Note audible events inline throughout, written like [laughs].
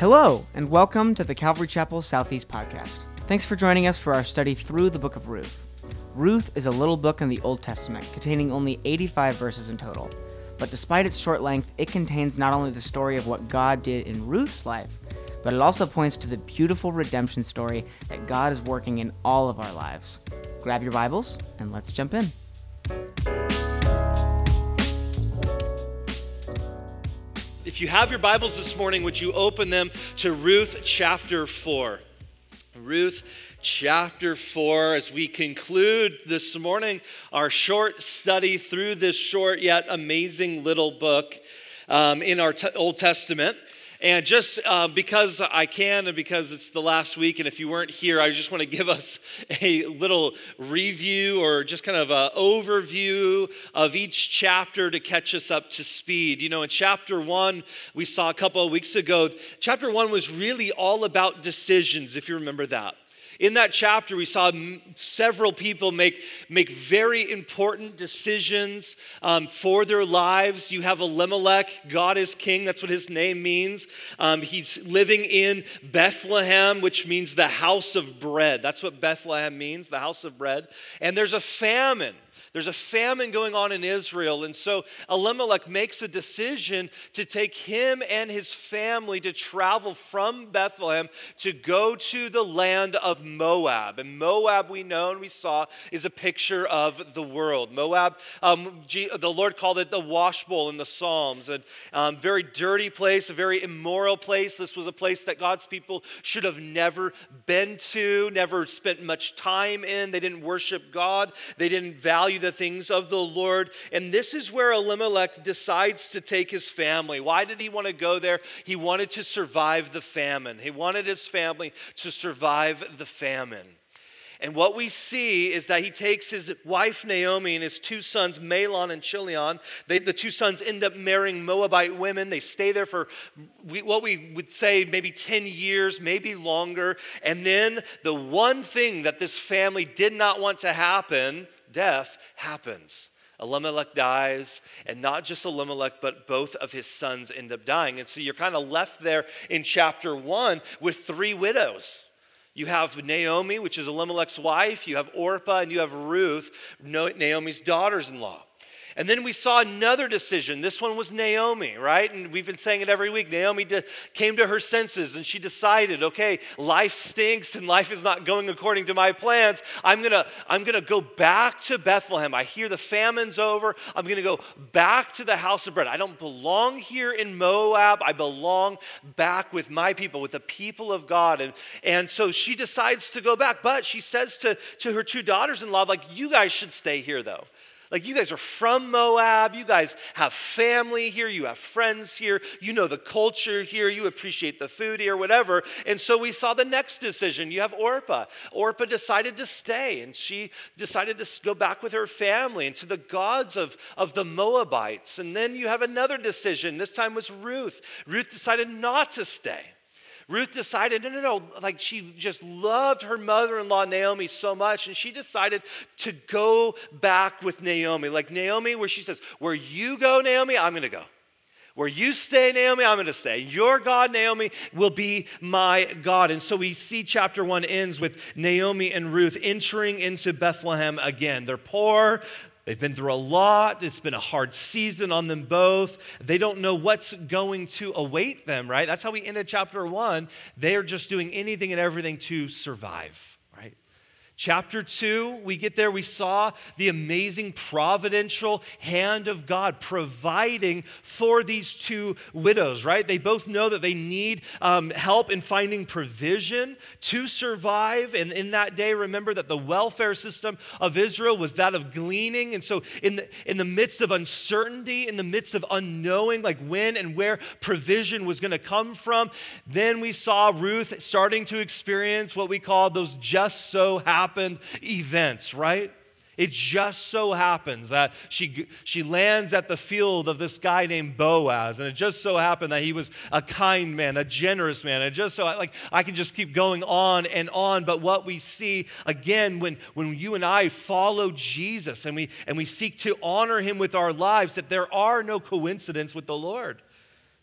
Hello, and welcome to the Calvary Chapel Southeast podcast. Thanks for joining us for our study through the book of Ruth. Ruth is a little book in the Old Testament containing only 85 verses in total. But despite its short length, it contains not only the story of what God did in Ruth's life, but it also points to the beautiful redemption story that God is working in all of our lives. Grab your Bibles and let's jump in. If you have your Bibles this morning, would you open them to Ruth chapter 4? Ruth chapter 4, as we conclude this morning our short study through this short yet amazing little book um, in our t- Old Testament. And just uh, because I can and because it's the last week, and if you weren't here, I just want to give us [laughs] a little review or just kind of an overview of each chapter to catch us up to speed. You know, in chapter one, we saw a couple of weeks ago, chapter one was really all about decisions, if you remember that. In that chapter, we saw m- several people make, make very important decisions um, for their lives. You have Elimelech, God is king, that's what his name means. Um, he's living in Bethlehem, which means the house of bread. That's what Bethlehem means, the house of bread. And there's a famine. There's a famine going on in Israel. And so Elimelech makes a decision to take him and his family to travel from Bethlehem to go to the land of Moab. And Moab, we know and we saw, is a picture of the world. Moab, um, the Lord called it the washbowl in the Psalms. A um, very dirty place, a very immoral place. This was a place that God's people should have never been to, never spent much time in. They didn't worship God, they didn't value the things of the Lord. And this is where Elimelech decides to take his family. Why did he want to go there? He wanted to survive the famine, he wanted his family to survive the famine. And what we see is that he takes his wife Naomi and his two sons, Mahlon and Chilion. They, the two sons end up marrying Moabite women. They stay there for what we would say maybe 10 years, maybe longer. And then the one thing that this family did not want to happen death happens. Elimelech dies, and not just Elimelech, but both of his sons end up dying. And so you're kind of left there in chapter one with three widows. You have Naomi, which is Elimelech's wife, you have Orpah, and you have Ruth, Naomi's daughters in law. And then we saw another decision. This one was Naomi, right? And we've been saying it every week. Naomi de- came to her senses and she decided, okay, life stinks and life is not going according to my plans. I'm going to I'm going to go back to Bethlehem. I hear the famine's over. I'm going to go back to the house of bread. I don't belong here in Moab. I belong back with my people, with the people of God. And, and so she decides to go back. But she says to, to her two daughters in law, like, you guys should stay here though. Like, you guys are from Moab. You guys have family here. You have friends here. You know the culture here. You appreciate the food here, whatever. And so we saw the next decision. You have Orpah. Orpah decided to stay, and she decided to go back with her family and to the gods of, of the Moabites. And then you have another decision. This time was Ruth. Ruth decided not to stay. Ruth decided, no, no, no, like she just loved her mother in law, Naomi, so much, and she decided to go back with Naomi. Like Naomi, where she says, Where you go, Naomi, I'm going to go. Where you stay, Naomi, I'm going to stay. Your God, Naomi, will be my God. And so we see chapter one ends with Naomi and Ruth entering into Bethlehem again. They're poor, They've been through a lot. It's been a hard season on them both. They don't know what's going to await them, right? That's how we ended chapter one. They are just doing anything and everything to survive. Chapter 2, we get there, we saw the amazing providential hand of God providing for these two widows, right? They both know that they need um, help in finding provision to survive. And in that day, remember that the welfare system of Israel was that of gleaning. And so, in the, in the midst of uncertainty, in the midst of unknowing, like when and where provision was going to come from, then we saw Ruth starting to experience what we call those just so happen happened events, right? It just so happens that she, she lands at the field of this guy named Boaz, and it just so happened that he was a kind man, a generous man. And just so, like, I can just keep going on and on. But what we see again when, when you and I follow Jesus and we, and we seek to honor him with our lives, that there are no coincidences with the Lord.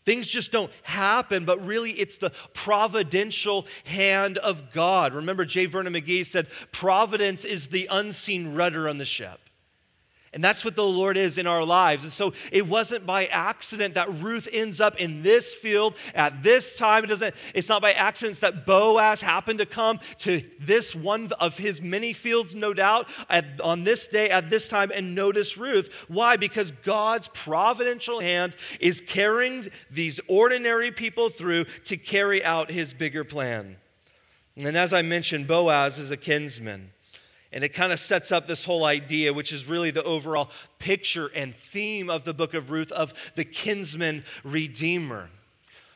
Things just don't happen, but really it's the providential hand of God. Remember, J. Vernon McGee said, Providence is the unseen rudder on the ship. And that's what the Lord is in our lives. And so it wasn't by accident that Ruth ends up in this field at this time. It doesn't, it's not by accident that Boaz happened to come to this one of his many fields, no doubt, at, on this day at this time and notice Ruth. Why? Because God's providential hand is carrying these ordinary people through to carry out his bigger plan. And as I mentioned, Boaz is a kinsman. And it kind of sets up this whole idea, which is really the overall picture and theme of the book of Ruth of the kinsman redeemer.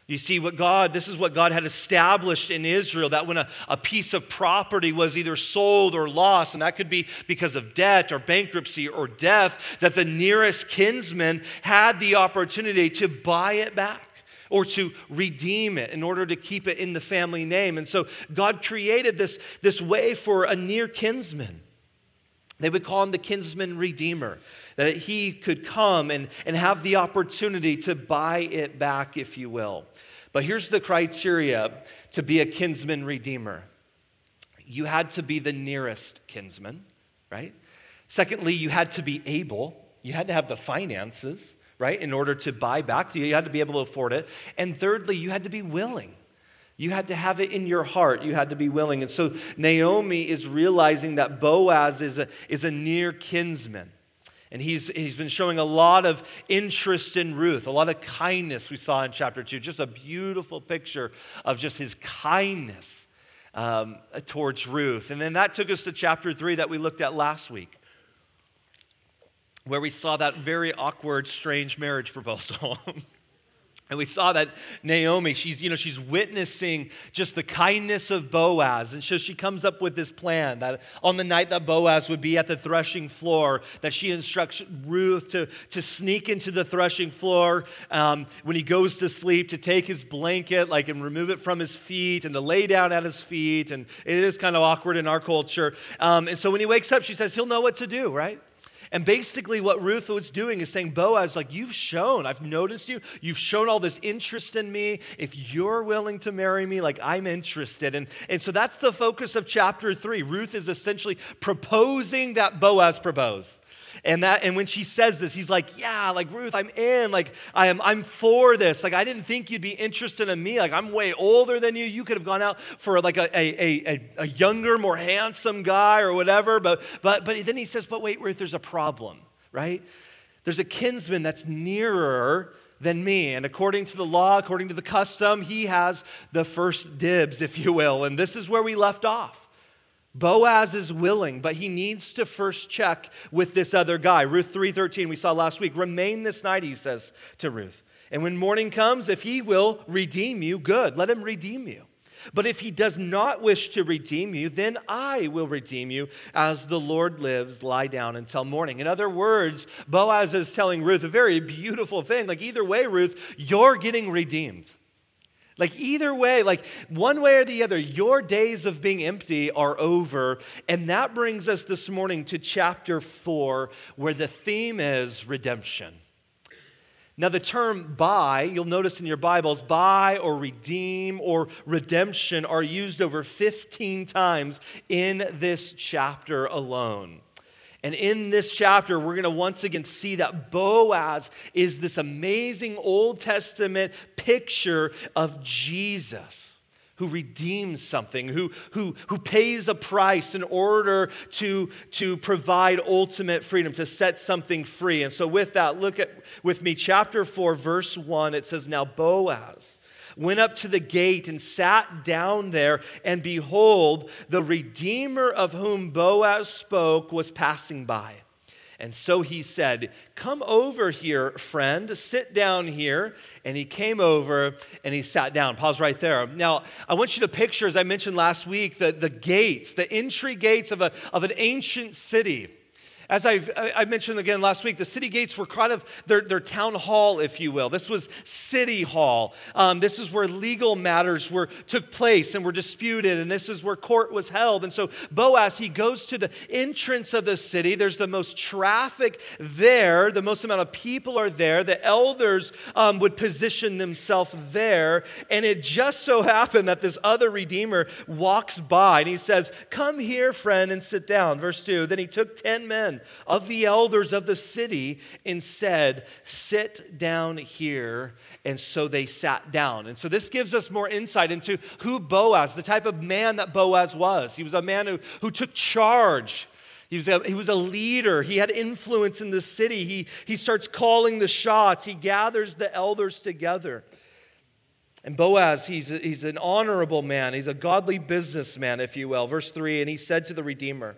You see, what God, this is what God had established in Israel that when a, a piece of property was either sold or lost, and that could be because of debt or bankruptcy or death, that the nearest kinsman had the opportunity to buy it back or to redeem it in order to keep it in the family name. And so God created this, this way for a near kinsman. They would call him the kinsman redeemer, that he could come and, and have the opportunity to buy it back, if you will. But here's the criteria to be a kinsman redeemer you had to be the nearest kinsman, right? Secondly, you had to be able, you had to have the finances right, in order to buy back. You had to be able to afford it. And thirdly, you had to be willing. You had to have it in your heart. You had to be willing. And so Naomi is realizing that Boaz is a, is a near kinsman. And he's, he's been showing a lot of interest in Ruth, a lot of kindness we saw in chapter 2. Just a beautiful picture of just his kindness um, towards Ruth. And then that took us to chapter 3 that we looked at last week where we saw that very awkward, strange marriage proposal. [laughs] and we saw that Naomi, she's, you know, she's witnessing just the kindness of Boaz. And so she comes up with this plan that on the night that Boaz would be at the threshing floor, that she instructs Ruth to, to sneak into the threshing floor um, when he goes to sleep, to take his blanket, like, and remove it from his feet, and to lay down at his feet. And it is kind of awkward in our culture. Um, and so when he wakes up, she says, he'll know what to do, right? And basically, what Ruth was doing is saying, Boaz, like, you've shown, I've noticed you, you've shown all this interest in me. If you're willing to marry me, like, I'm interested. And, and so that's the focus of chapter three. Ruth is essentially proposing that Boaz propose. And that and when she says this, he's like, "Yeah, like Ruth, I'm in. Like I am I'm for this. Like I didn't think you'd be interested in me. Like I'm way older than you. You could have gone out for like a, a, a, a younger, more handsome guy or whatever. But but but then he says, "But wait, Ruth, there's a problem, right? There's a kinsman that's nearer than me. And according to the law, according to the custom, he has the first dibs, if you will. And this is where we left off. Boaz is willing, but he needs to first check with this other guy. Ruth 3:13 we saw last week. Remain this night, he says to Ruth. And when morning comes, if he will redeem you, good. Let him redeem you. But if he does not wish to redeem you, then I will redeem you as the Lord lives. Lie down until morning. In other words, Boaz is telling Ruth a very beautiful thing. Like, either way, Ruth, you're getting redeemed. Like, either way, like one way or the other, your days of being empty are over. And that brings us this morning to chapter four, where the theme is redemption. Now, the term buy, you'll notice in your Bibles, buy or redeem or redemption are used over 15 times in this chapter alone. And in this chapter, we're going to once again see that Boaz is this amazing Old Testament picture of Jesus who redeems something, who, who, who pays a price in order to, to provide ultimate freedom, to set something free. And so, with that, look at with me, chapter 4, verse 1. It says, Now Boaz went up to the gate and sat down there, and behold, the Redeemer of whom Boaz spoke was passing by. And so he said, Come over here, friend, sit down here. And he came over and he sat down. Pause right there. Now, I want you to picture, as I mentioned last week, the, the gates, the entry gates of, a, of an ancient city. As I've, I mentioned again last week, the city gates were kind of their, their town hall, if you will. This was city hall. Um, this is where legal matters were took place and were disputed, and this is where court was held. And so Boaz, he goes to the entrance of the city. There's the most traffic there. The most amount of people are there. The elders um, would position themselves there, and it just so [laughs] happened that this other redeemer walks by, and he says, "Come here, friend, and sit down." Verse two. Then he took ten men of the elders of the city and said, Sit down here. And so they sat down. And so this gives us more insight into who Boaz, the type of man that Boaz was. He was a man who, who took charge. He was, a, he was a leader. He had influence in the city. He, he starts calling the shots. He gathers the elders together. And Boaz, he's, a, he's an honorable man. He's a godly businessman, if you will. Verse 3 And he said to the Redeemer,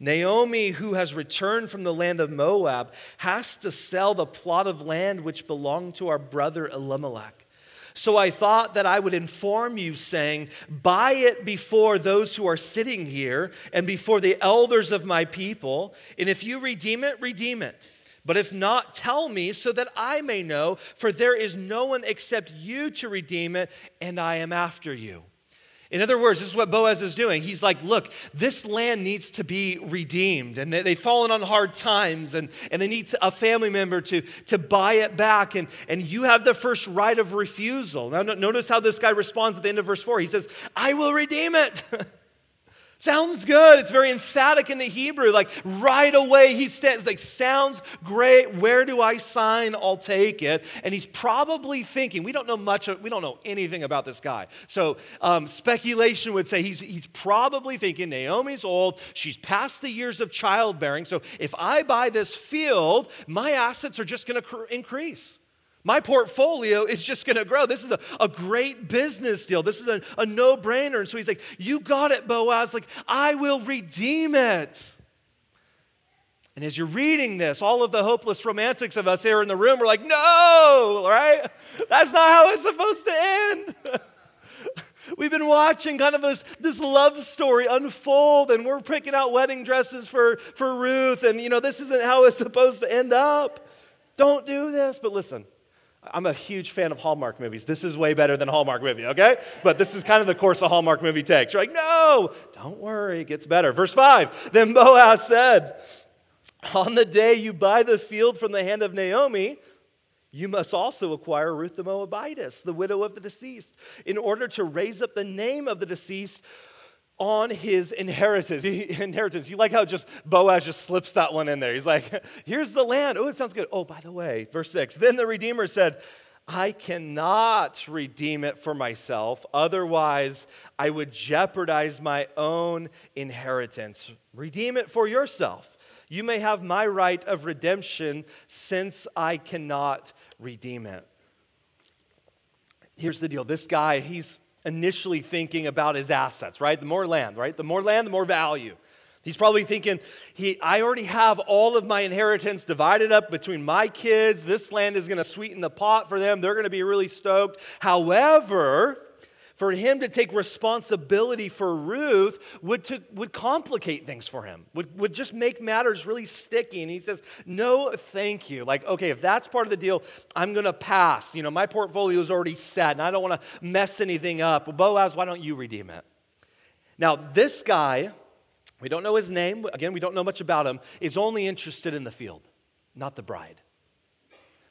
Naomi, who has returned from the land of Moab, has to sell the plot of land which belonged to our brother Elimelech. So I thought that I would inform you, saying, Buy it before those who are sitting here and before the elders of my people. And if you redeem it, redeem it. But if not, tell me so that I may know, for there is no one except you to redeem it, and I am after you. In other words, this is what Boaz is doing. He's like, look, this land needs to be redeemed. And they, have fallen on hard times, and, and they need a family member to, to buy it back. And, and you have the first right of refusal. Now, notice how this guy responds at the end of verse 4. He says, I will redeem it. [laughs] Sounds good. It's very emphatic in the Hebrew. Like right away, he stands, like, sounds great. Where do I sign? I'll take it. And he's probably thinking, we don't know much, we don't know anything about this guy. So um, speculation would say he's, he's probably thinking, Naomi's old, she's past the years of childbearing. So if I buy this field, my assets are just going to cr- increase. My portfolio is just going to grow. This is a, a great business deal. This is a, a no brainer. And so he's like, You got it, Boaz. Like, I will redeem it. And as you're reading this, all of the hopeless romantics of us here in the room are like, No, right? That's not how it's supposed to end. [laughs] We've been watching kind of this, this love story unfold, and we're picking out wedding dresses for, for Ruth, and you know, this isn't how it's supposed to end up. Don't do this. But listen, I'm a huge fan of Hallmark movies. This is way better than Hallmark movie, okay? But this is kind of the course a Hallmark movie takes. You're like, no, don't worry, it gets better. Verse 5 Then Boaz said, On the day you buy the field from the hand of Naomi, you must also acquire Ruth the Moabitess, the widow of the deceased, in order to raise up the name of the deceased on his inheritance. [laughs] inheritance. You like how just Boaz just slips that one in there. He's like, [laughs] here's the land. Oh, it sounds good. Oh, by the way, verse 6. Then the Redeemer said, I cannot redeem it for myself. Otherwise, I would jeopardize my own inheritance. Redeem it for yourself. You may have my right of redemption since I cannot redeem it. Here's the deal this guy, he's initially thinking about his assets, right? The more land, right? The more land, the more value. He's probably thinking, he, I already have all of my inheritance divided up between my kids. This land is going to sweeten the pot for them. They're going to be really stoked. However, for him to take responsibility for Ruth would, to, would complicate things for him, would, would just make matters really sticky. And he says, No, thank you. Like, okay, if that's part of the deal, I'm going to pass. You know, my portfolio is already set and I don't want to mess anything up. Well, Boaz, why don't you redeem it? Now, this guy, we don't know his name. Again, we don't know much about him, is only interested in the field, not the bride.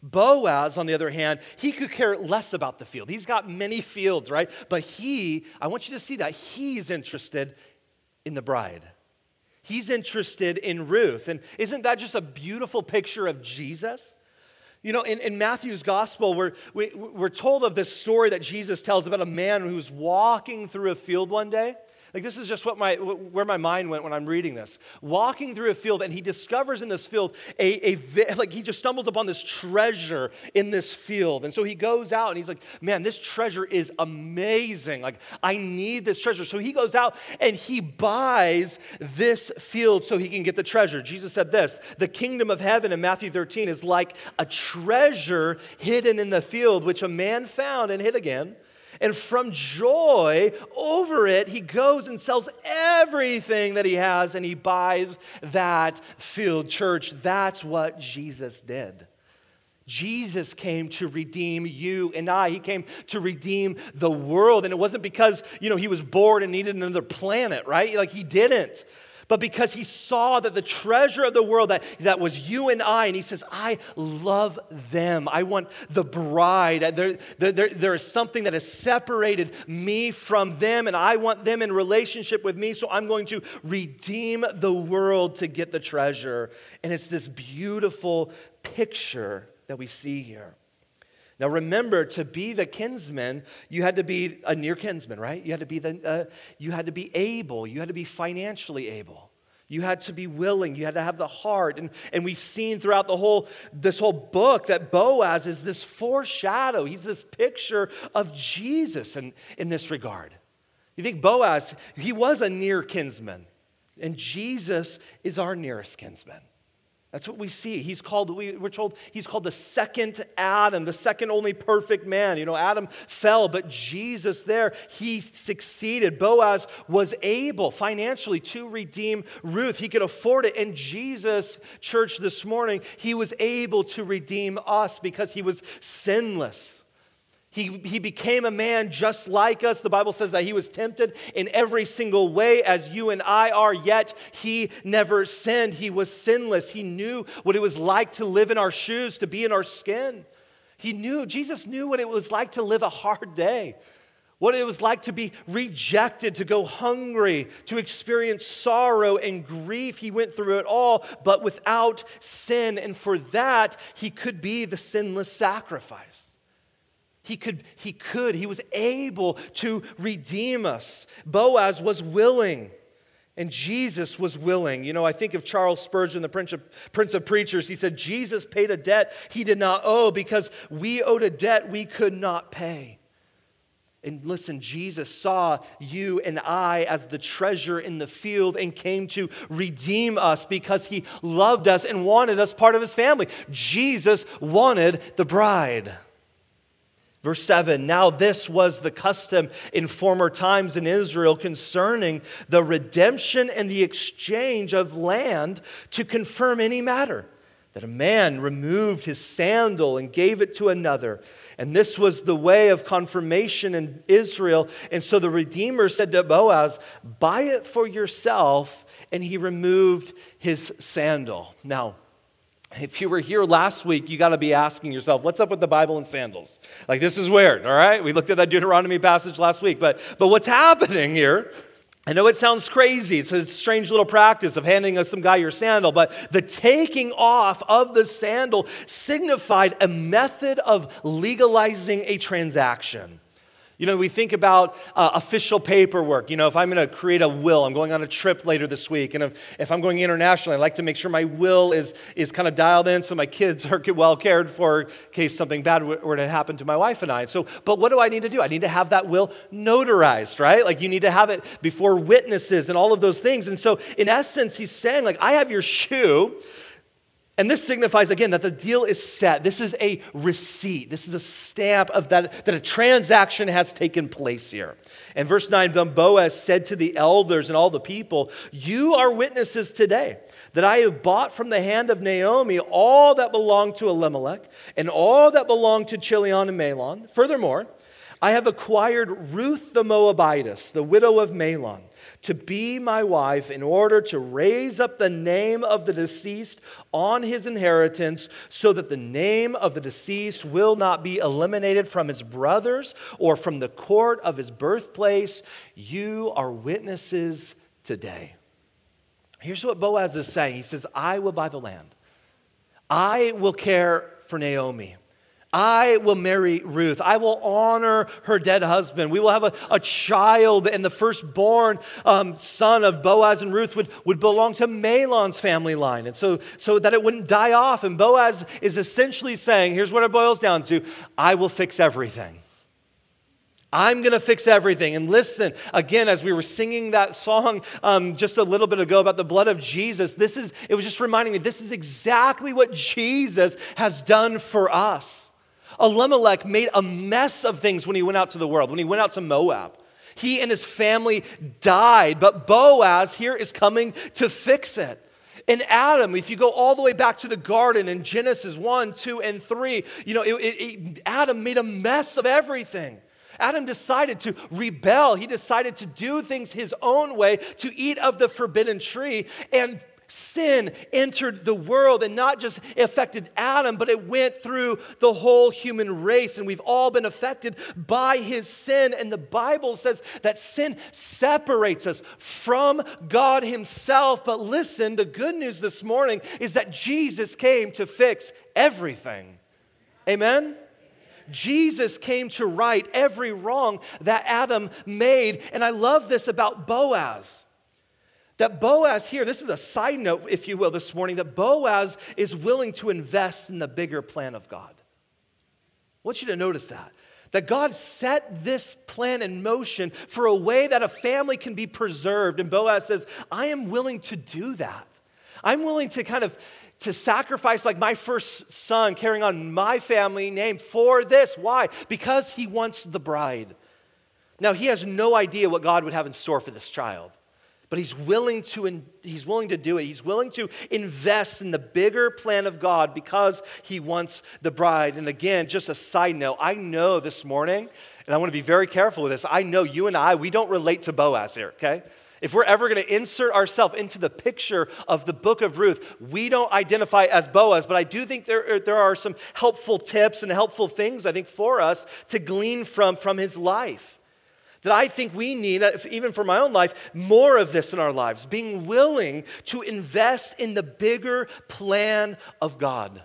Boaz, on the other hand, he could care less about the field. He's got many fields, right? But he, I want you to see that he's interested in the bride. He's interested in Ruth. And isn't that just a beautiful picture of Jesus? You know, in, in Matthew's gospel, we're, we, we are told of this story that Jesus tells about a man who's walking through a field one day. Like, this is just what my, where my mind went when I'm reading this. Walking through a field, and he discovers in this field a, a, like, he just stumbles upon this treasure in this field. And so he goes out and he's like, man, this treasure is amazing. Like, I need this treasure. So he goes out and he buys this field so he can get the treasure. Jesus said this the kingdom of heaven in Matthew 13 is like a treasure hidden in the field, which a man found and hid again. And from joy over it, he goes and sells everything that he has and he buys that field. Church, that's what Jesus did. Jesus came to redeem you and I. He came to redeem the world. And it wasn't because, you know, he was bored and needed another planet, right? Like he didn't. But because he saw that the treasure of the world that, that was you and I, and he says, I love them. I want the bride. There, there, there is something that has separated me from them, and I want them in relationship with me, so I'm going to redeem the world to get the treasure. And it's this beautiful picture that we see here. Now remember, to be the kinsman, you had to be a near kinsman, right? You had to be the, uh, you had to be able. You had to be financially able. You had to be willing. You had to have the heart. And, and we've seen throughout the whole, this whole book that Boaz is this foreshadow. He's this picture of Jesus in, in this regard. You think Boaz, he was a near kinsman. And Jesus is our nearest kinsman. That's what we see. He's called, we, are told he's called the second Adam, the second only perfect man. You know, Adam fell, but Jesus there, he succeeded. Boaz was able financially to redeem Ruth. He could afford it. And Jesus, church, this morning, he was able to redeem us because he was sinless. He, he became a man just like us. The Bible says that he was tempted in every single way as you and I are, yet he never sinned. He was sinless. He knew what it was like to live in our shoes, to be in our skin. He knew, Jesus knew what it was like to live a hard day, what it was like to be rejected, to go hungry, to experience sorrow and grief. He went through it all, but without sin. And for that, he could be the sinless sacrifice. He could, he could, he was able to redeem us. Boaz was willing. And Jesus was willing. You know, I think of Charles Spurgeon, the Prince of, Prince of Preachers. He said, Jesus paid a debt he did not owe because we owed a debt we could not pay. And listen, Jesus saw you and I as the treasure in the field and came to redeem us because he loved us and wanted us part of his family. Jesus wanted the bride. Verse 7 Now this was the custom in former times in Israel concerning the redemption and the exchange of land to confirm any matter. That a man removed his sandal and gave it to another. And this was the way of confirmation in Israel. And so the Redeemer said to Boaz, Buy it for yourself. And he removed his sandal. Now, if you were here last week, you got to be asking yourself, what's up with the Bible and sandals? Like, this is weird, all right? We looked at that Deuteronomy passage last week, but, but what's happening here? I know it sounds crazy. It's a strange little practice of handing some guy your sandal, but the taking off of the sandal signified a method of legalizing a transaction. You know, we think about uh, official paperwork. You know, if I'm going to create a will, I'm going on a trip later this week, and if, if I'm going internationally, I like to make sure my will is, is kind of dialed in so my kids are [laughs] well cared for in case something bad were to happen to my wife and I. So, but what do I need to do? I need to have that will notarized, right? Like you need to have it before witnesses and all of those things. And so, in essence, he's saying, like, I have your shoe. And this signifies, again, that the deal is set. This is a receipt. This is a stamp of that, that a transaction has taken place here. And verse 9, then Boaz said to the elders and all the people, You are witnesses today that I have bought from the hand of Naomi all that belonged to Elimelech and all that belonged to Chilion and Mahlon. Furthermore, I have acquired Ruth the Moabitess, the widow of Mahlon to be my wife in order to raise up the name of the deceased on his inheritance so that the name of the deceased will not be eliminated from his brothers or from the court of his birthplace. You are witnesses today. Here's what Boaz is saying He says, I will buy the land, I will care for Naomi. I will marry Ruth. I will honor her dead husband. We will have a, a child, and the firstborn um, son of Boaz and Ruth would, would belong to Mahlon's family line. And so, so that it wouldn't die off. And Boaz is essentially saying here's what it boils down to I will fix everything. I'm going to fix everything. And listen, again, as we were singing that song um, just a little bit ago about the blood of Jesus, this is, it was just reminding me this is exactly what Jesus has done for us. Elimelech made a mess of things when he went out to the world, when he went out to Moab. He and his family died, but Boaz here is coming to fix it. And Adam, if you go all the way back to the garden in Genesis 1, 2, and 3, you know, it, it, it, Adam made a mess of everything. Adam decided to rebel. He decided to do things his own way, to eat of the forbidden tree. And sin entered the world and not just affected Adam, but it went through the whole human race. And we've all been affected by his sin. And the Bible says that sin separates us from God himself. But listen, the good news this morning is that Jesus came to fix everything. Amen? Jesus came to right every wrong that Adam made. And I love this about Boaz. That Boaz here, this is a side note, if you will, this morning, that Boaz is willing to invest in the bigger plan of God. I want you to notice that. That God set this plan in motion for a way that a family can be preserved. And Boaz says, I am willing to do that. I'm willing to kind of to sacrifice like my first son carrying on my family name for this. Why? Because he wants the bride. Now he has no idea what God would have in store for this child. But he's willing to he's willing to do it. He's willing to invest in the bigger plan of God because he wants the bride. And again, just a side note, I know this morning, and I want to be very careful with this. I know you and I, we don't relate to Boaz here, okay? If we're ever going to insert ourselves into the picture of the book of Ruth, we don't identify as Boaz, but I do think there, er, there are some helpful tips and helpful things, I think, for us to glean from from his life that I think we need, uh, even for my own life, more of this in our lives, being willing to invest in the bigger plan of God.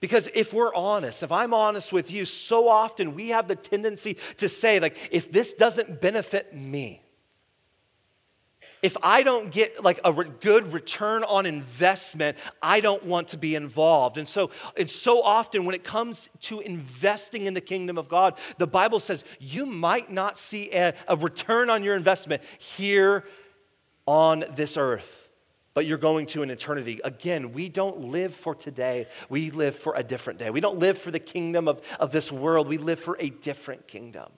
Because if we're honest, if I'm honest with you, so often we have the tendency to say, like, if this doesn't benefit me, if I don't get like a re- good return on investment, I don't want to be involved. And so, and so often when it comes to investing in the kingdom of God, the Bible says you might not see a, a return on your investment here on this earth, but you're going to an eternity. Again, we don't live for today, we live for a different day. We don't live for the kingdom of, of this world, we live for a different kingdom.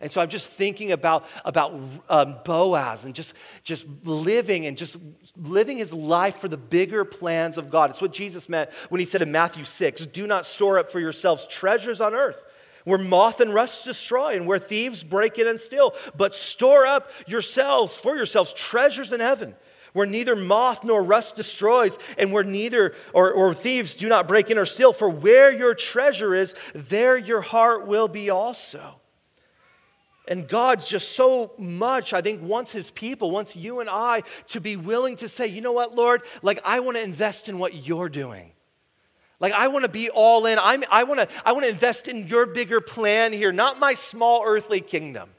And so I'm just thinking about, about um, Boaz and just, just living and just living his life for the bigger plans of God. It's what Jesus meant when he said in Matthew 6 Do not store up for yourselves treasures on earth where moth and rust destroy and where thieves break in and steal, but store up yourselves for yourselves treasures in heaven where neither moth nor rust destroys, and where neither or, or thieves do not break in or steal. For where your treasure is, there your heart will be also. And God's just so much, I think, wants his people, wants you and I to be willing to say, you know what, Lord, like I want to invest in what you're doing. Like I want to be all in. I'm, I want to I want to invest in your bigger plan here, not my small earthly kingdom.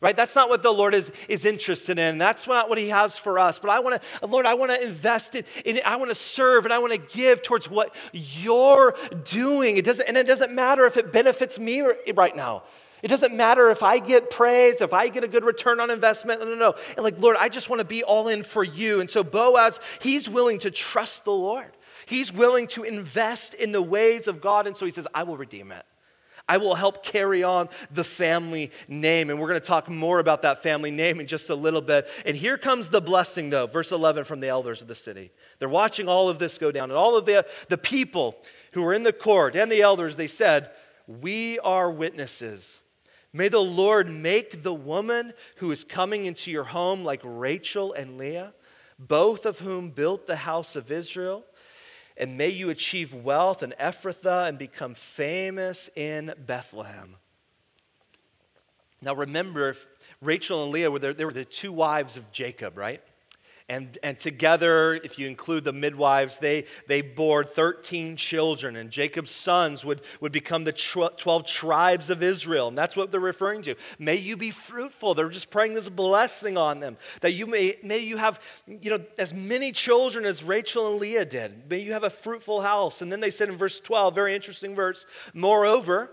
Right? That's not what the Lord is, is interested in. That's not what He has for us. But I want to, Lord, I want to invest in, in I want to serve and I want to give towards what you're doing. It doesn't, and it doesn't matter if it benefits me right now. It doesn't matter if I get praise, if I get a good return on investment. No, no, no. And like, Lord, I just want to be all in for you. And so Boaz, he's willing to trust the Lord. He's willing to invest in the ways of God. And so he says, I will redeem it. I will help carry on the family name. And we're going to talk more about that family name in just a little bit. And here comes the blessing, though, verse 11 from the elders of the city. They're watching all of this go down. And all of the, the people who were in the court and the elders, they said, We are witnesses May the Lord make the woman who is coming into your home like Rachel and Leah, both of whom built the house of Israel. And may you achieve wealth in Ephrathah and become famous in Bethlehem. Now remember, Rachel and Leah were, they were the two wives of Jacob, right? And, and together, if you include the midwives, they, they bore 13 children. And Jacob's sons would, would become the 12 tribes of Israel. And that's what they're referring to. May you be fruitful. They're just praying this blessing on them. That you may, may you have you know, as many children as Rachel and Leah did. May you have a fruitful house. And then they said in verse 12, very interesting verse, moreover,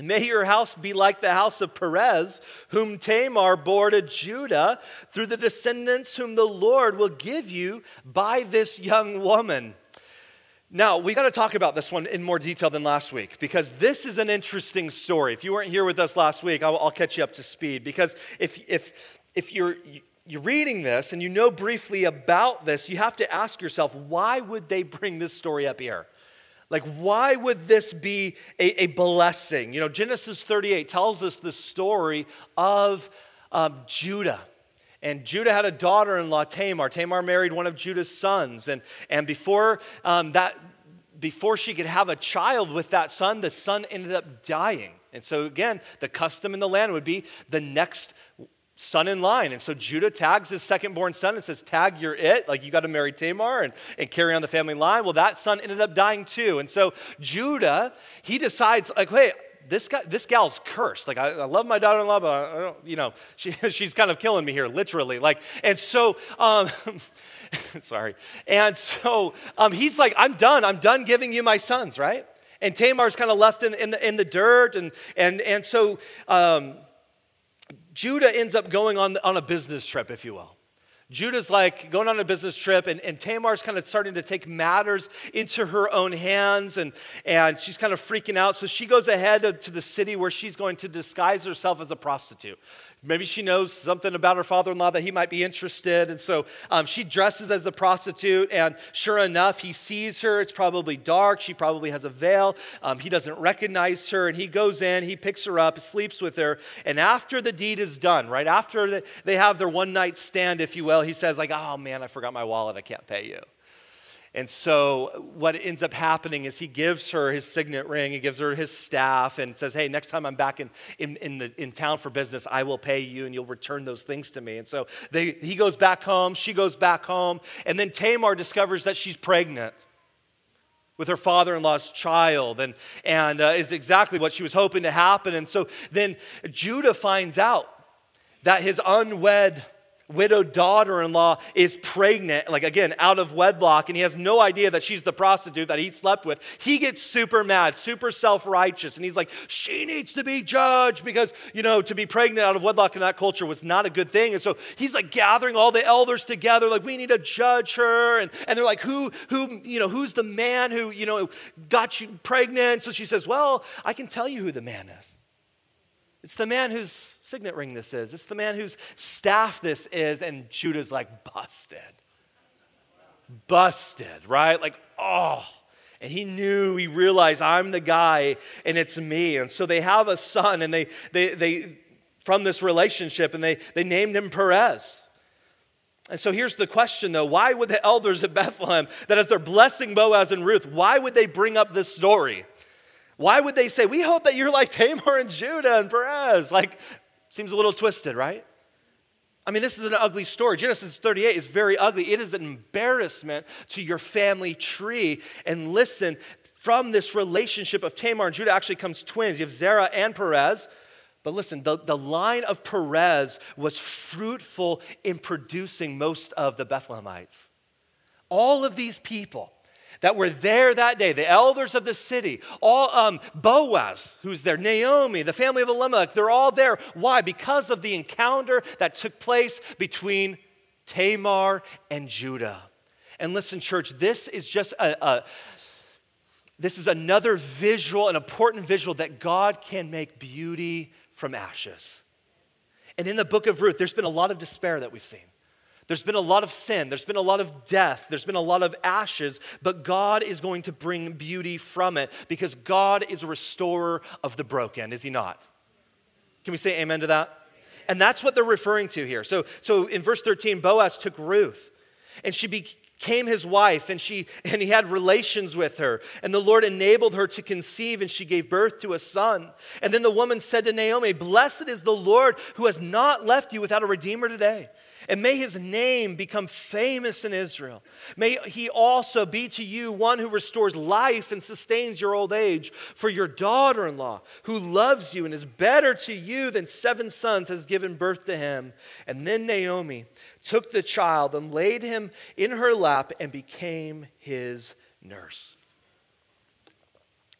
May your house be like the house of Perez, whom Tamar bore to Judah, through the descendants whom the Lord will give you by this young woman. Now, we got to talk about this one in more detail than last week because this is an interesting story. If you weren't here with us last week, I'll, catch you up to speed. Because if, if, if you're, you're reading this and you know briefly about this, you have to ask yourself, why would they bring this story up here? Like, why would this be a, a blessing? You know, Genesis 38 tells us the story of um, Judah. And Judah had a daughter in law, Tamar. Tamar married one of Judah's sons. And, and before, um, that, before she could have a child with that son, the son ended up dying. And so, again, the custom in the land would be the next son in line. And so Judah tags his second born son and says, Tag, you're it. Like, you got to marry Tamar and, and carry on the family line. Well, that son ended up dying too. And so Judah, he decides, like, hey, this guy, this gal's cursed. Like, I, I love my daughter-in-law, but I, don't, you know, [laughs] she, she's kind of killing me here, literally. Like, and so, um, [laughs] sorry. And so um, he's like, I'm done. I'm done giving you my sons, right? And Tamar's kind of left in, in, the, in the dirt. And, and, and so um, Judah ends up going on, on a business trip, if you will. Judah's like going on a business trip, and, and Tamar's kind of starting to take matters into her own hands, and, and she's kind of freaking out. So she goes ahead to the city where she's going to disguise herself as a prostitute. Maybe she knows something about her father in law that he might be interested. And so um, she dresses as a prostitute, and sure enough, he sees her. It's probably dark. She probably has a veil. Um, he doesn't recognize her, and he goes in, he picks her up, sleeps with her. And after the deed is done, right after they have their one night stand, if you will, he says, like, oh man, I forgot my wallet. I can't pay you. And so, what ends up happening is he gives her his signet ring, he gives her his staff, and says, Hey, next time I'm back in, in, in, the, in town for business, I will pay you and you'll return those things to me. And so, they, he goes back home, she goes back home, and then Tamar discovers that she's pregnant with her father in law's child, and, and uh, is exactly what she was hoping to happen. And so, then Judah finds out that his unwed widowed daughter in law is pregnant, like again, out of wedlock, and he has no idea that she's the prostitute that he slept with, he gets super mad, super self righteous. And he's like, she needs to be judged because, you know, to be pregnant out of wedlock in that culture was not a good thing. And so he's like gathering all the elders together, like, we need to judge her. And, and they're like, who, who, you know, who's the man who, you know, got you pregnant? So she says, well, I can tell you who the man is. It's the man whose signet ring this is. It's the man whose staff this is. And Judah's like, busted. Busted, right? Like, oh. And he knew, he realized, I'm the guy and it's me. And so they have a son and they, they, they from this relationship, and they, they named him Perez. And so here's the question though why would the elders at Bethlehem, that as they're blessing Boaz and Ruth, why would they bring up this story? Why would they say, We hope that you're like Tamar and Judah and Perez? Like, seems a little twisted, right? I mean, this is an ugly story. Genesis 38 is very ugly. It is an embarrassment to your family tree. And listen, from this relationship of Tamar and Judah actually comes twins. You have Zerah and Perez. But listen, the, the line of Perez was fruitful in producing most of the Bethlehemites. All of these people that were there that day, the elders of the city, all um, Boaz, who's there, Naomi, the family of Elimelech, they're all there. Why? Because of the encounter that took place between Tamar and Judah. And listen, church, this is just a, a this is another visual, an important visual that God can make beauty from ashes. And in the book of Ruth, there's been a lot of despair that we've seen. There's been a lot of sin, there's been a lot of death, there's been a lot of ashes, but God is going to bring beauty from it because God is a restorer of the broken, is He not? Can we say amen to that? And that's what they're referring to here. So, so in verse 13, Boaz took Ruth and she became his wife and she and he had relations with her and the lord enabled her to conceive and she gave birth to a son and then the woman said to naomi blessed is the lord who has not left you without a redeemer today and may his name become famous in Israel. May he also be to you one who restores life and sustains your old age. For your daughter in law, who loves you and is better to you than seven sons, has given birth to him. And then Naomi took the child and laid him in her lap and became his nurse.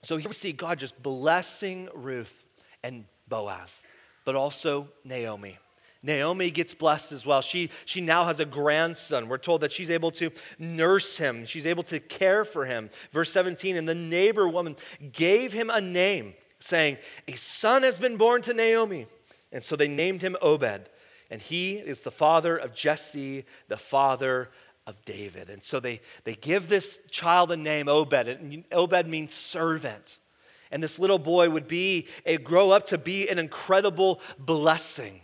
So here we see God just blessing Ruth and Boaz, but also Naomi. Naomi gets blessed as well. She, she now has a grandson. We're told that she's able to nurse him, she's able to care for him. Verse 17, and the neighbor woman gave him a name, saying, A son has been born to Naomi. And so they named him Obed. And he is the father of Jesse, the father of David. And so they, they give this child a name, Obed. And Obed means servant. And this little boy would be, a, grow up to be an incredible blessing.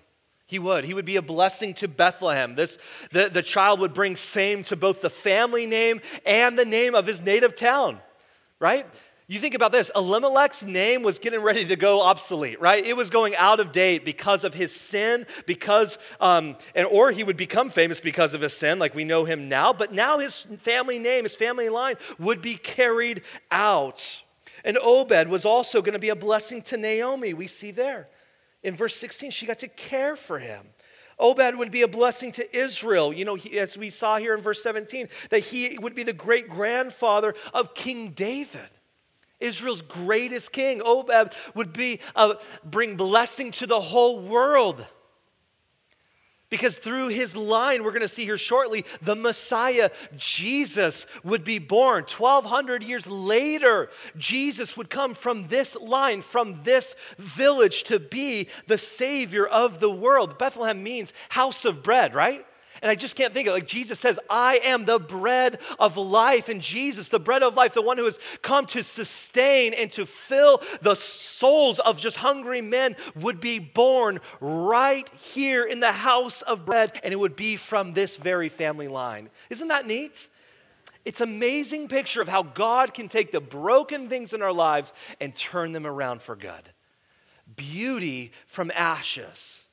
He would. He would be a blessing to Bethlehem. This, the, the child would bring fame to both the family name and the name of his native town, right? You think about this Elimelech's name was getting ready to go obsolete, right? It was going out of date because of his sin, because, um, and, or he would become famous because of his sin, like we know him now, but now his family name, his family line would be carried out. And Obed was also going to be a blessing to Naomi, we see there. In verse 16, she got to care for him. Obed would be a blessing to Israel. You know, he, as we saw here in verse 17, that he would be the great grandfather of King David. Israel's greatest king, Obed, would be bring blessing to the whole world. Because through his line, we're going to see here shortly, the Messiah, Jesus, would be born. 1,200 years later, Jesus would come from this line, from this village to be the Savior of the world. Bethlehem means house of bread, right? And I just can't think of it. Like Jesus says, I am the bread of life. And Jesus, the bread of life, the one who has come to sustain and to fill the souls of just hungry men, would be born right here in the house of bread. And it would be from this very family line. Isn't that neat? It's an amazing picture of how God can take the broken things in our lives and turn them around for good. Beauty from ashes.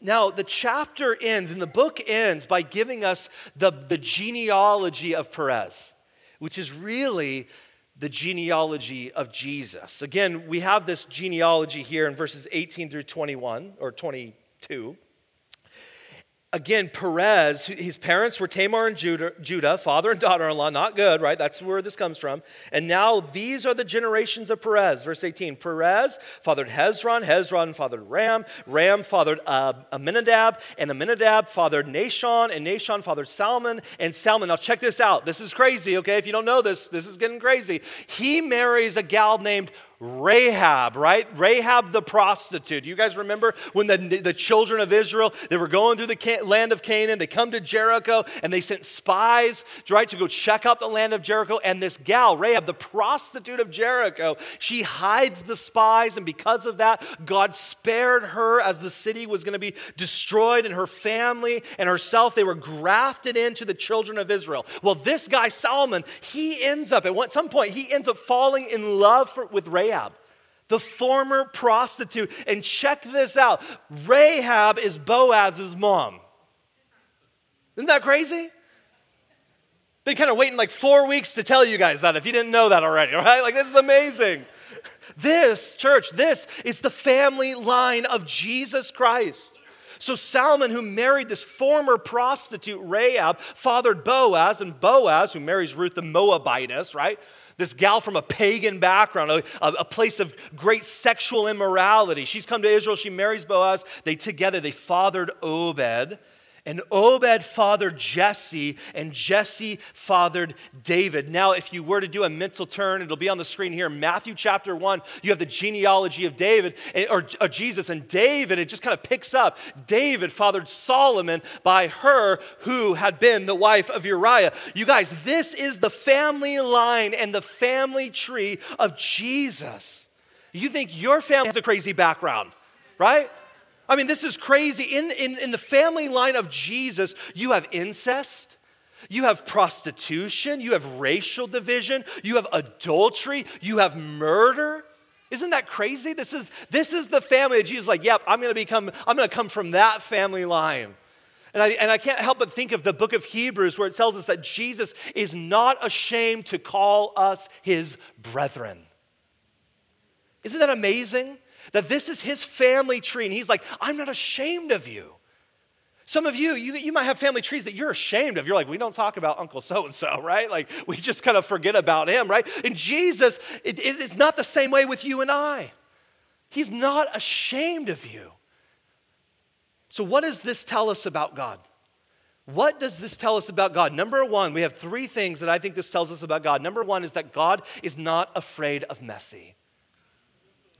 Now, the chapter ends and the book ends by giving us the, the genealogy of Perez, which is really the genealogy of Jesus. Again, we have this genealogy here in verses 18 through 21 or 22 again, Perez, his parents were Tamar and Judah, Judah father and daughter in law. Not good, right? That's where this comes from. And now these are the generations of Perez. Verse 18 Perez fathered Hezron, Hezron fathered Ram, Ram fathered uh, Amminadab, and Amminadab fathered Nahshon, and Nahshon fathered Salmon, and Salmon. Now check this out. This is crazy, okay? If you don't know this, this is getting crazy. He marries a gal named Rahab, right? Rahab the prostitute. You guys remember when the, the children of Israel, they were going through the land of Canaan, they come to Jericho and they sent spies, right, to go check out the land of Jericho. And this gal, Rahab, the prostitute of Jericho, she hides the spies. And because of that, God spared her as the city was going to be destroyed and her family and herself, they were grafted into the children of Israel. Well, this guy, Solomon, he ends up, at some point, he ends up falling in love for, with Rahab. Rahab, the former prostitute. And check this out Rahab is Boaz's mom. Isn't that crazy? Been kind of waiting like four weeks to tell you guys that if you didn't know that already, [laughs] right? Like, this is amazing. This, church, this is the family line of Jesus Christ. So Salmon, who married this former prostitute Rahab, fathered Boaz, and Boaz, who marries Ruth the Moabitess, right? This gal from a pagan background, a, a, place of great sexual immorality. She's come to Israel, she marries Boaz. They together, they fathered Obed. And Obed fathered Jesse, and Jesse fathered David. Now, if you were to do a mental turn, it'll be on the screen here. Matthew chapter 1, you have the genealogy of David, eh, or, or Jesus, and David, it just kind of picks up. David fathered Solomon by her who had been the wife of Uriah. You guys, this is the family line and the family tree of Jesus. You think your family has a crazy background, right? I mean, this is crazy. In, in, in the family line of Jesus, you have incest. You have prostitution, you have racial division, you have adultery, you have murder. Isn't that crazy? This is, this is the family that Jesus like, yep, I'm gonna become, I'm gonna come from that family line. And I, and I can't help but think of the book of Hebrews where it tells us that Jesus is not ashamed to call us his brethren. Isn't that amazing? That this is his family tree. And he's like, I'm not ashamed of you. Some of you, you, you might have family trees that you're ashamed of. You're like, we don't talk about Uncle so and so, right? Like, we just kind of forget about him, right? And Jesus, it, it, it's not the same way with you and I. He's not ashamed of you. So, what does this tell us about God? What does this tell us about God? Number one, we have three things that I think this tells us about God. Number one is that God is not afraid of messy.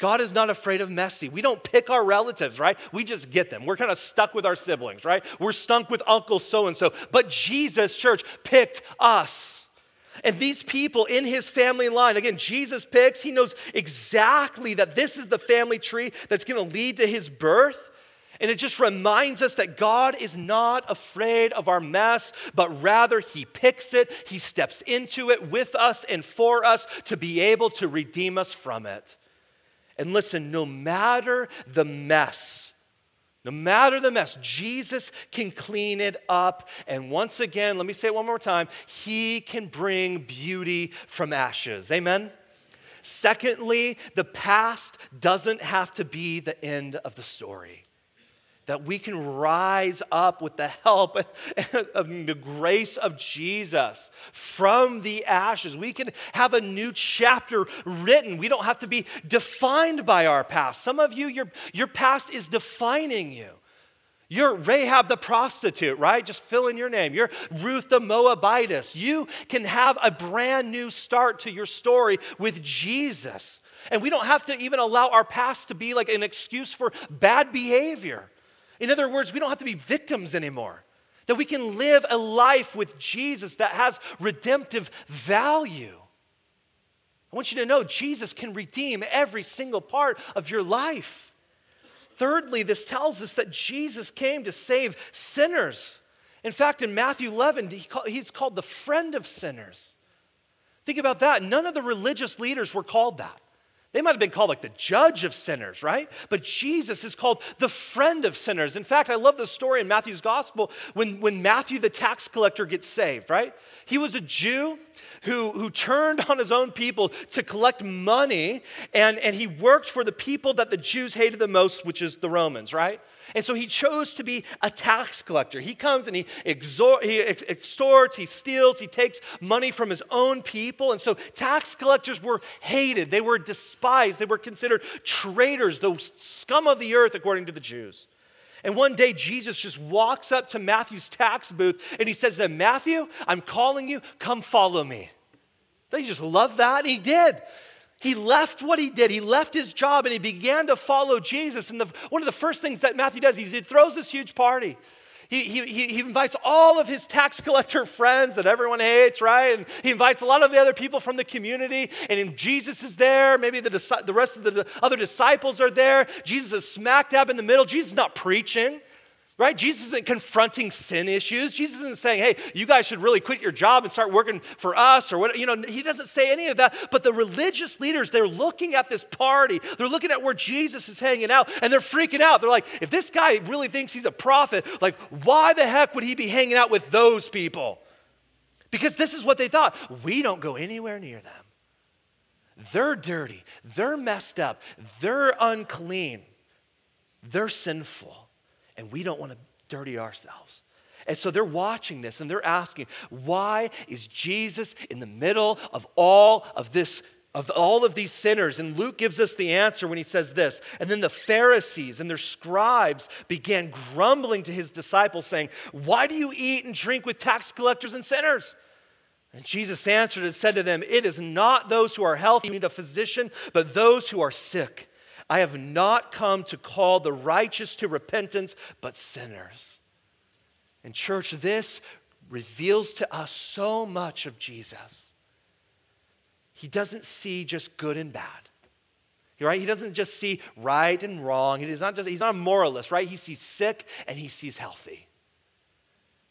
God is not afraid of messy. We don't pick our relatives, right? We just get them. We're kind of stuck with our siblings, right? We're stuck with Uncle so and so. But Jesus, church, picked us. And these people in his family line, again, Jesus picks, he knows exactly that this is the family tree that's going to lead to his birth. And it just reminds us that God is not afraid of our mess, but rather He picks it, He steps into it with us and for us to be able to redeem us from it. And listen, no matter the mess, no matter the mess, Jesus can clean it up. And once again, let me say it one more time He can bring beauty from ashes. Amen? Secondly, the past doesn't have to be the end of the story that we can rise up with the help [laughs] of the grace of Jesus from the ashes. We can have a new chapter written. We don't have to be defined by our past. Some of you, your, your past is defining you. You're Rahab the prostitute, right? Just fill in your name. You're Ruth the Moabitess. You can have a brand new start to your story with Jesus. And we don't have to even allow our past to be like an excuse for bad behavior. In other words, we don't have to be victims anymore. That we can live a life with Jesus that has redemptive value. I want you to know Jesus can redeem every single part of your life. Thirdly, this tells us that Jesus came to save sinners. In fact, in Matthew 11, he's called the friend of sinners. Think about that. None of the religious leaders were called that. They might have been called like the judge of sinners, right? But Jesus is called the friend of sinners. In fact, I love the story in Matthew's gospel when, when Matthew, the tax collector, gets saved, right? He was a Jew who, who turned on his own people to collect money, and, and he worked for the people that the Jews hated the most, which is the Romans, right? And so he chose to be a tax collector. He comes and he, exor- he ex- extorts, he steals, he takes money from his own people. And so tax collectors were hated, they were despised, they were considered traitors, the scum of the earth, according to the Jews. And one day, Jesus just walks up to Matthew's tax booth and he says to Matthew, I'm calling you, come follow me. They just love that. And he did. He left what he did. He left his job and he began to follow Jesus. And the, one of the first things that Matthew does, is he throws this huge party. He, he, he invites all of his tax collector friends that everyone hates, right? And he invites a lot of the other people from the community. And Jesus is there. Maybe the, the rest of the other disciples are there. Jesus is smack dab in the middle. Jesus is not preaching right? Jesus isn't confronting sin issues. Jesus isn't saying, hey, you guys should really quit your job and start working for us or what, you know, he doesn't say any of that. But the religious leaders, they're looking at this party, they're looking at where Jesus is hanging out, and they're freaking out. They're like, if this guy really thinks he's a prophet, like, why the heck would he be hanging out with those people? Because this is what they thought. We don't go anywhere near them. They're dirty, they're messed up, they're unclean, they're sinful and we don't want to dirty ourselves. And so they're watching this and they're asking, why is Jesus in the middle of all of this? Of all of these sinners. And Luke gives us the answer when he says this. And then the Pharisees and their scribes began grumbling to his disciples, saying, Why do you eat and drink with tax collectors and sinners? And Jesus answered and said to them, It is not those who are healthy who need a physician, but those who are sick. I have not come to call the righteous to repentance, but sinners. And, church, this reveals to us so much of Jesus. He doesn't see just good and bad. Right? He doesn't just see right and wrong. He's not, just, he's not a moralist, right? He sees sick and he sees healthy.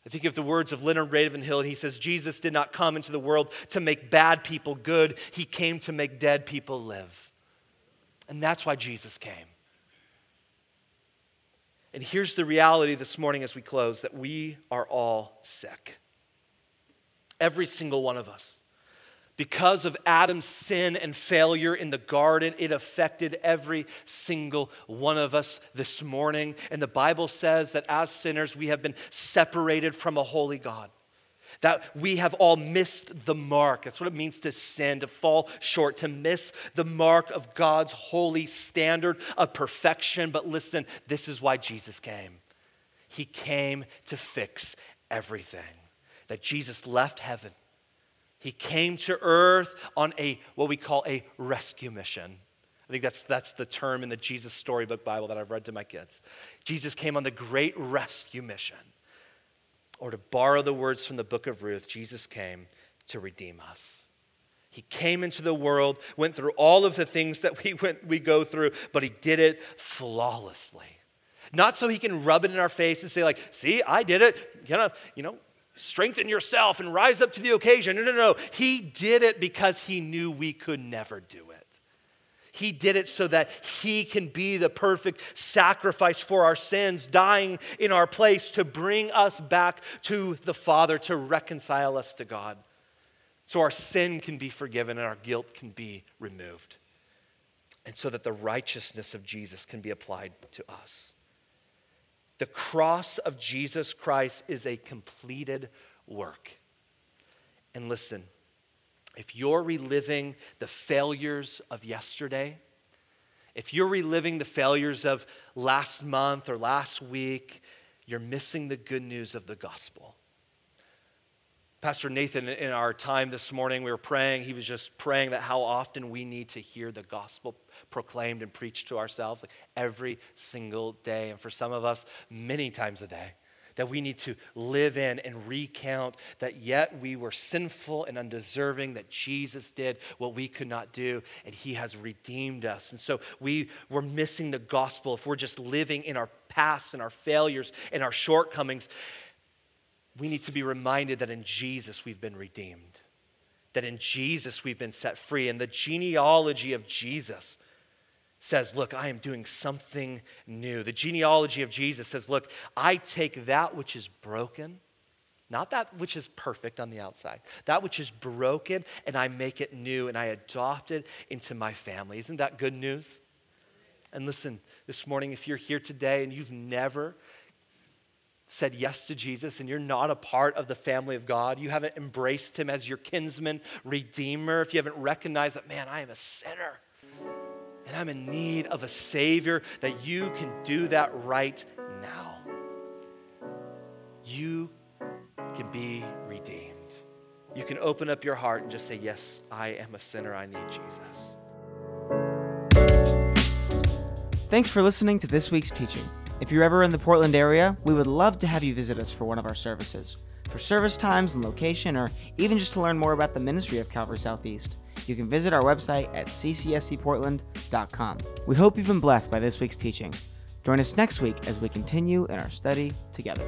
I think of the words of Leonard Ravenhill, and he says, Jesus did not come into the world to make bad people good, he came to make dead people live. And that's why Jesus came. And here's the reality this morning as we close that we are all sick. Every single one of us. Because of Adam's sin and failure in the garden, it affected every single one of us this morning. And the Bible says that as sinners, we have been separated from a holy God that we have all missed the mark. That's what it means to sin, to fall short, to miss the mark of God's holy standard of perfection. But listen, this is why Jesus came. He came to fix everything. That Jesus left heaven. He came to earth on a what we call a rescue mission. I think that's, that's the term in the Jesus Storybook Bible that I've read to my kids. Jesus came on the great rescue mission. Or to borrow the words from the book of Ruth, Jesus came to redeem us. He came into the world, went through all of the things that we, went, we go through, but he did it flawlessly. Not so he can rub it in our face and say, like, see, I did it. You know, you know, strengthen yourself and rise up to the occasion. No, no, no. He did it because he knew we could never do it. He did it so that He can be the perfect sacrifice for our sins, dying in our place to bring us back to the Father, to reconcile us to God. So our sin can be forgiven and our guilt can be removed. And so that the righteousness of Jesus can be applied to us. The cross of Jesus Christ is a completed work. And listen, if you're reliving the failures of yesterday, if you're reliving the failures of last month or last week, you're missing the good news of the gospel. Pastor Nathan, in our time this morning, we were praying. He was just praying that how often we need to hear the gospel proclaimed and preached to ourselves, like every single day. And for some of us, many times a day that we need to live in and recount that yet we were sinful and undeserving, that Jesus did what we could not do, and he has redeemed us. And so we were missing the gospel if we're just living in our past and our failures and our shortcomings. We need to be reminded that in Jesus we've been redeemed, that in Jesus we've been set free, and the genealogy of Jesus says, Look, I am doing something new. The genealogy of Jesus says, Look, I take that which is broken, not that which is perfect on the outside, that which is broken, and I make it new and I adopt it into my family. Isn't that good news? And listen, this morning, if you're here today and you've never said yes to Jesus and you're not a part of the family of God, you haven't embraced him as your kinsman, redeemer, if you haven't recognized that, man, I am a sinner and I'm in need of a Savior, that you can do that right now. You can be redeemed. You can open up your heart and just say, Yes, I am a sinner. I need Jesus. Thanks for listening to this week's teaching. If you're ever in the Portland area, we would love to have you visit us for one of our services. For service times and location, or even just to learn more about the ministry of Calvary Southeast, you can visit our website at ccscportland.com. We hope you've been blessed by this week's teaching. Join us next week as we continue in our study together.